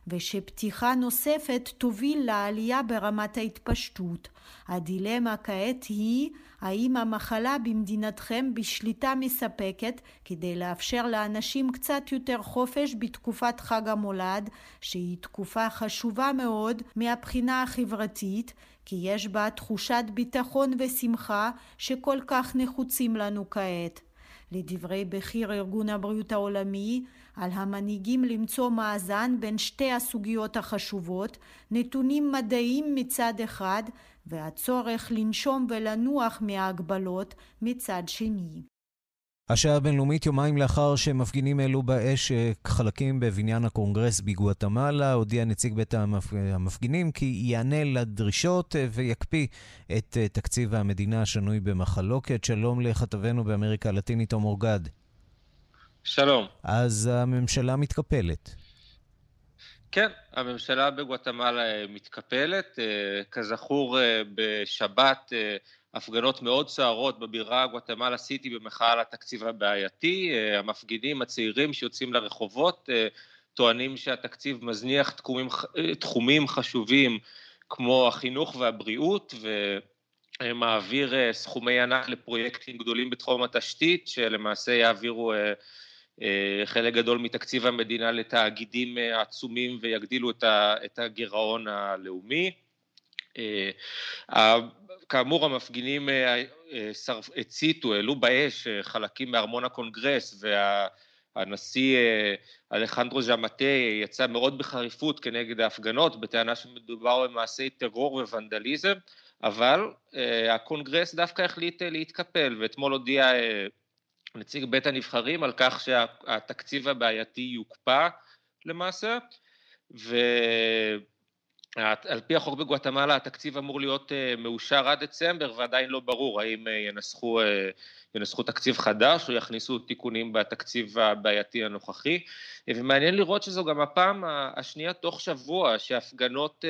ושפתיחה נוספת תוביל לעלייה ברמת ההתפשטות. הדילמה כעת היא האם המחלה במדינתכם בשליטה מספקת כדי לאפשר לאנשים קצת יותר חופש בתקופת חג המולד, שהיא תקופה חשובה מאוד מהבחינה החברתית, כי יש בה תחושת ביטחון ושמחה שכל כך נחוצים לנו כעת. לדברי בכיר ארגון הבריאות העולמי, על המנהיגים למצוא מאזן בין שתי הסוגיות החשובות, נתונים מדעיים מצד אחד והצורך לנשום ולנוח מההגבלות מצד שני. השעה הבינלאומית יומיים לאחר שמפגינים העלו באש חלקים בבניין הקונגרס בגואטמלה, הודיע נציג בית המפגינים כי יענה לדרישות אה, ויקפיא את אה, תקציב המדינה השנוי במחלוקת. שלום לכתבנו באמריקה הלטינית עומר גד. שלום. אז הממשלה מתקפלת. כן, הממשלה בגואטמלה מתקפלת. כזכור, בשבת הפגנות מאוד סוערות בבירה גואטמלה סיטי במחאה על התקציב הבעייתי. המפגינים הצעירים שיוצאים לרחובות טוענים שהתקציב מזניח תחומים, תחומים חשובים כמו החינוך והבריאות, ומעביר סכומי ענק לפרויקטים גדולים בתחום התשתית, שלמעשה יעבירו חלק גדול מתקציב המדינה לתאגידים עצומים ויגדילו את הגירעון הלאומי. כאמור המפגינים הציתו, העלו באש חלקים מארמון הקונגרס והנשיא אלחנדרו ז'מטה יצא מאוד בחריפות כנגד ההפגנות בטענה שמדובר במעשי טרור וונדליזם אבל הקונגרס דווקא החליט להתקפל ואתמול הודיע נציג בית הנבחרים על כך שהתקציב הבעייתי יוקפא למעשה ועל פי החוק בגואטמלה התקציב אמור להיות מאושר עד דצמבר ועדיין לא ברור האם ינסחו, ינסחו תקציב חדש או יכניסו תיקונים בתקציב הבעייתי הנוכחי. ומעניין לראות שזו גם הפעם השנייה תוך שבוע שהפגנות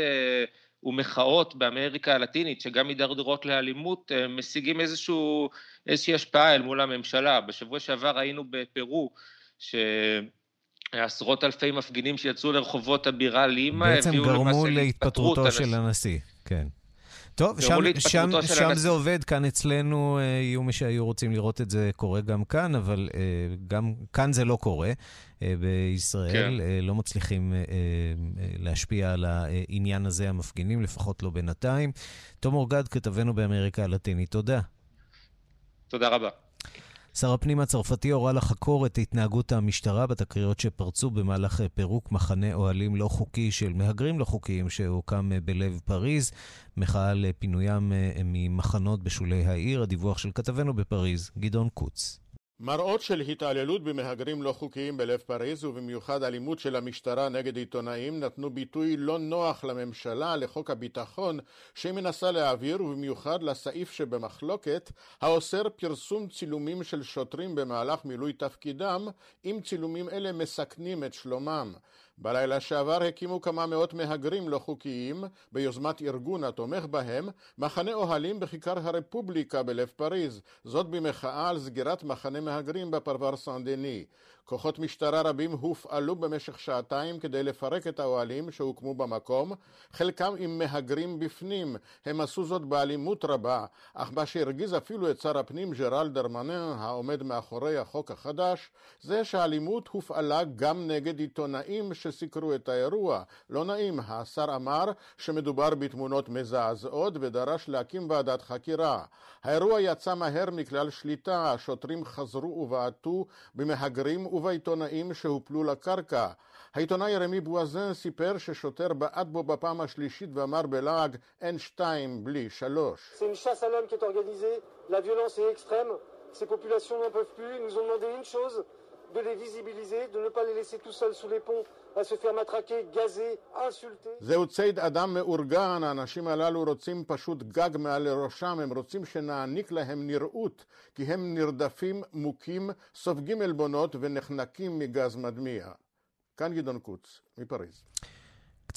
ומחאות באמריקה הלטינית, שגם מידרדרות לאלימות, משיגים איזשהו, איזושהי השפעה אל מול הממשלה. בשבוע שעבר היינו בפרו, שעשרות אלפי מפגינים שיצאו לרחובות הבירה לימה, בעצם גרמו להתפטרותו של הנשיא, כן. טוב, שם, שם, שם זה עובד, כאן אצלנו יהיו מי שהיו רוצים לראות את זה קורה גם כאן, אבל גם כאן זה לא קורה. בישראל, כן. לא מצליחים להשפיע על העניין הזה, המפגינים, לפחות לא בינתיים. תום אורגד, כתבנו באמריקה הלטינית, תודה. תודה רבה. שר הפנים הצרפתי הורה לחקור את התנהגות המשטרה בתקריות שפרצו במהלך פירוק מחנה אוהלים לא חוקי של מהגרים לא חוקיים שהוקם בלב פריז. מחאה לפינוים ממחנות בשולי העיר. הדיווח של כתבנו בפריז, גדעון קוץ. מראות של התעללות במהגרים לא חוקיים בלב פריז ובמיוחד אלימות של המשטרה נגד עיתונאים נתנו ביטוי לא נוח לממשלה, לחוק הביטחון שהיא מנסה להעביר ובמיוחד לסעיף שבמחלוקת האוסר פרסום צילומים של שוטרים במהלך מילוי תפקידם אם צילומים אלה מסכנים את שלומם. בלילה שעבר הקימו כמה מאות מהגרים לא חוקיים, ביוזמת ארגון התומך בהם, מחנה אוהלים בכיכר הרפובליקה בלב פריז, זאת במחאה על סגירת מחנה מהגרים בפרבר סן דני. כוחות משטרה רבים הופעלו במשך שעתיים כדי לפרק את האוהלים שהוקמו במקום, חלקם עם מהגרים בפנים. הם עשו זאת באלימות רבה, אך מה שהרגיז אפילו את שר הפנים ג'רל דרמנן, העומד מאחורי החוק החדש, זה שהאלימות הופעלה גם נגד עיתונאים שסיקרו את האירוע. לא נעים, השר אמר שמדובר בתמונות מזעזעות ודרש להקים ועדת חקירה. האירוע יצא מהר מכלל שליטה, השוטרים חזרו ובעטו במהגרים ובעיתונאים שהופלו לקרקע. העיתונאי רמי בואזן סיפר ששוטר בעט בו בפעם השלישית ואמר בלעג אין שתיים בלי שלוש. de les visibiliser, de ne pas les laisser tout seuls sous les ponts זהו ציד אדם מאורגן, האנשים הללו רוצים פשוט גג מעל לראשם, הם רוצים שנעניק להם נראות, כי הם נרדפים, מוכים, סופגים עלבונות ונחנקים מגז מדמיע. כאן גדעון קוץ, מפריז.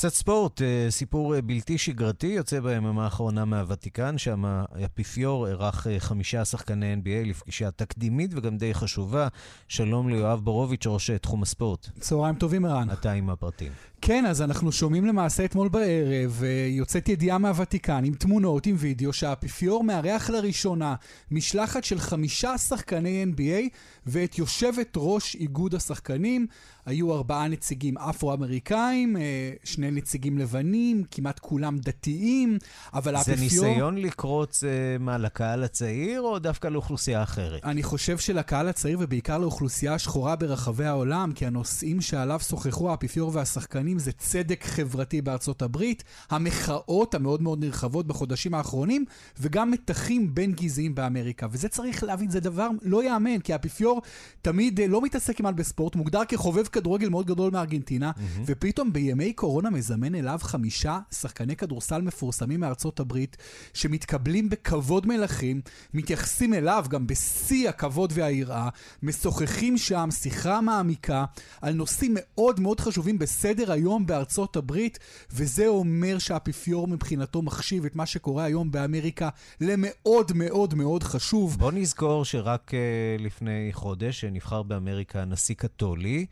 קצת ספורט, סיפור בלתי שגרתי יוצא ביממה האחרונה מהוותיקן, שם האפיפיור אירח חמישה שחקני NBA לפגישה תקדימית וגם די חשובה. שלום ליואב בורוביץ', ראש תחום הספורט. צהריים טובים, ערן. אתה עם הפרטים. כן, אז אנחנו שומעים למעשה אתמול בערב, יוצאת ידיעה מהוותיקן עם תמונות, עם וידאו, שהאפיפיור מארח לראשונה משלחת של חמישה שחקני NBA ואת יושבת ראש איגוד השחקנים. היו ארבעה נציגים אפרו-אמריקאים, שני נציגים לבנים, כמעט כולם דתיים, אבל האפיפיור... זה ניסיון לקרוץ, מה, לקהל הצעיר או דווקא לאוכלוסייה אחרת? אני חושב שלקהל הצעיר ובעיקר לאוכלוסייה השחורה ברחבי העולם, כי הנושאים שעליו שוחחו האפיפיור והשחקנים זה צדק חברתי בארצות הברית, המחאות המאוד מאוד נרחבות בחודשים האחרונים, וגם מתחים בין גזעיים באמריקה. וזה צריך להבין, זה דבר לא יאמן, כי האפיפיור תמיד לא מתעסק כמעט בספורט, מוגדר כחובב כדורגל מאוד גדול מארגנטינה, mm-hmm. ופתאום בימי קורונה מזמן אליו חמישה שחקני כדורסל מפורסמים מארצות הברית, שמתקבלים בכבוד מלכים, מתייחסים אליו גם בשיא הכבוד והיראה, משוחחים שם שיחה מעמיקה על נושאים מאוד מאוד חשובים בסדר היום בארצות הברית, וזה אומר שהאפיפיור מבחינתו מחשיב את מה שקורה היום באמריקה למאוד מאוד מאוד חשוב. בוא נזכור שרק uh, לפני חודש נבחר באמריקה נשיא קתולי,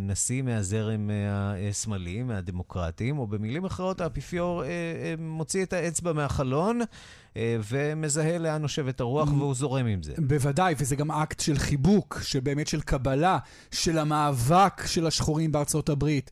נשיא מהזרם השמאלי, מהדמוקרטים, או במילים אחרות, האפיפיור מוציא את האצבע מהחלון. ומזהה לאן נושבת הרוח, והוא זורם עם זה. בוודאי, וזה גם אקט של חיבוק, שבאמת של קבלה, של המאבק של השחורים בארצות הברית.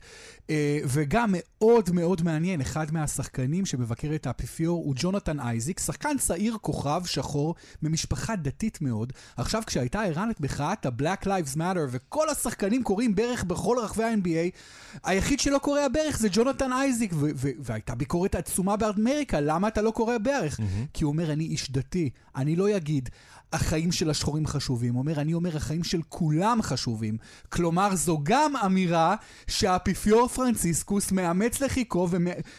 אה, וגם מאוד מאוד מעניין, אחד מהשחקנים שמבקר את האפיפיור הוא ג'ונתן אייזיק, שחקן צעיר כוכב שחור ממשפחה דתית מאוד. עכשיו כשהייתה ערן את מחאת ה-Black Lives Matter וכל השחקנים קוראים ברך בכל רחבי ה-NBA, היחיד שלא קורע ברך זה ג'ונתן אייזיק, והייתה ביקורת עצומה באמריקה, למה אתה לא קורע ברך? Mm-hmm. כי הוא אומר, אני איש דתי, אני לא אגיד. החיים של השחורים חשובים. אומר, אני אומר, החיים של כולם חשובים. כלומר, זו גם אמירה שהאפיפיור פרנציסקוס מאמץ לחיכו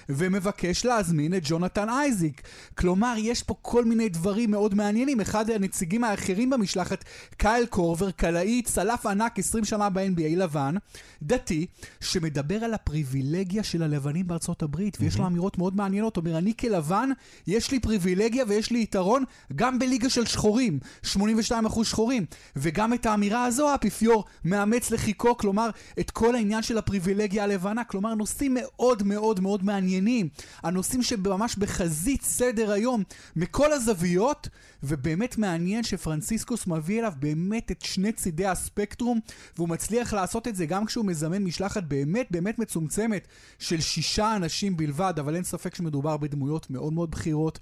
ומבקש להזמין את ג'ונתן אייזיק. כלומר, יש פה כל מיני דברים מאוד מעניינים. אחד הנציגים האחרים במשלחת, קייל קורבר, קלעי, צלף ענק 20 שנה ב-NBA לבן, דתי, שמדבר על הפריבילגיה של הלבנים בארצות הברית, ויש לו אמירות מאוד מעניינות. אומר, אני כלבן, יש לי פריבילגיה ויש לי יתרון גם בליגה של שחורים. 82% שחורים. וגם את האמירה הזו האפיפיור מאמץ לחיכו, כלומר, את כל העניין של הפריבילגיה הלבנה, כלומר, נושאים מאוד מאוד מאוד מעניינים. הנושאים שממש בחזית סדר היום, מכל הזוויות, ובאמת מעניין שפרנסיסקוס מביא אליו באמת את שני צידי הספקטרום, והוא מצליח לעשות את זה גם כשהוא מזמן משלחת באמת באמת מצומצמת של שישה אנשים בלבד, אבל אין ספק שמדובר בדמויות מאוד מאוד בכירות.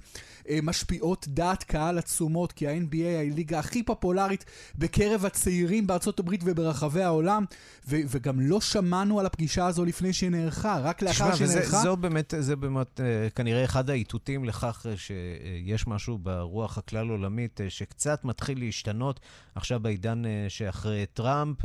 אה, משפיעות דעת קהל עצומות, כי ה-NBA היא הליגה הכי פופולרית בקרב הצעירים בארצות הברית וברחבי העולם, ו- וגם לא שמענו על הפגישה הזו לפני שהיא נערכה, רק לאחר שהיא נערכה. זו באמת, זה באמת אה, כנראה אחד האיתותים לכך אה, שיש משהו ברוח הכלל עולמית שקצת מתחיל להשתנות עכשיו בעידן שאחרי טראמפ,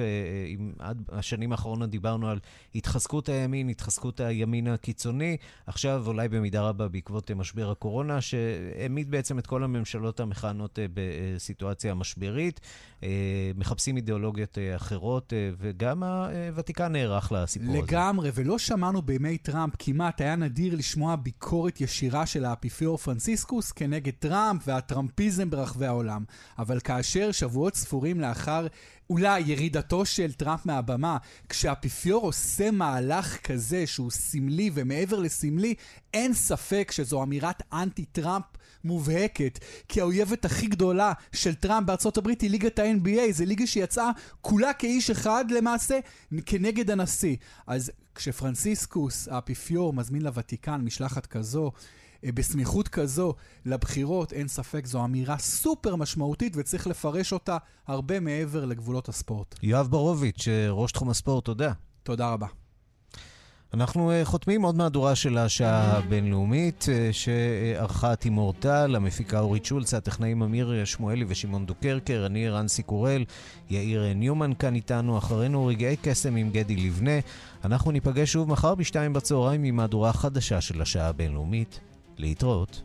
עם, עד השנים האחרונות דיברנו על התחזקות הימין, התחזקות הימין הקיצוני, עכשיו אולי במידה רבה בעקבות משבר הקורונה, ש... העמיד בעצם את כל הממשלות המכהנות אה, בסיטואציה משברית, אה, מחפשים אידיאולוגיות אה, אחרות, וגם הוותיקן נערך לסיפור הזה. לגמרי, ולא שמענו בימי טראמפ כמעט, היה נדיר לשמוע ביקורת ישירה של האפיפיור פרנציסקוס כנגד טראמפ והטראמפיזם ברחבי העולם. אבל כאשר שבועות ספורים לאחר אולי ירידתו של טראמפ מהבמה, כשהאפיפיור עושה מהלך כזה שהוא סמלי ומעבר לסמלי, אין ספק שזו אמירת אנטי-טראמפ מובהקת, כי האויבת הכי גדולה של טראמפ בארצות הברית היא ליגת ה-NBA, זו ליגה שיצאה כולה כאיש אחד למעשה כנגד הנשיא. אז כשפרנסיסקוס, האפיפיור, מזמין לוותיקן משלחת כזו, בסמיכות כזו לבחירות, אין ספק, זו אמירה סופר משמעותית וצריך לפרש אותה הרבה מעבר לגבולות הספורט. יואב ברוביץ', אה, ראש תחום הספורט, תודה. תודה רבה. אנחנו אה, חותמים עוד מהדורה של השעה הבינלאומית שערכה תימור טל, המפיקה אורית שולץ, הטכנאים אמיר שמואלי ושמעון דוקרקר, אני רנסי קורל, יאיר ניומן כאן איתנו, אחרינו רגעי קסם עם גדי לבנה. אנחנו ניפגש שוב מחר בשתיים בצהריים עם מהדורה חדשה של השעה הבינלאומית. להתראות.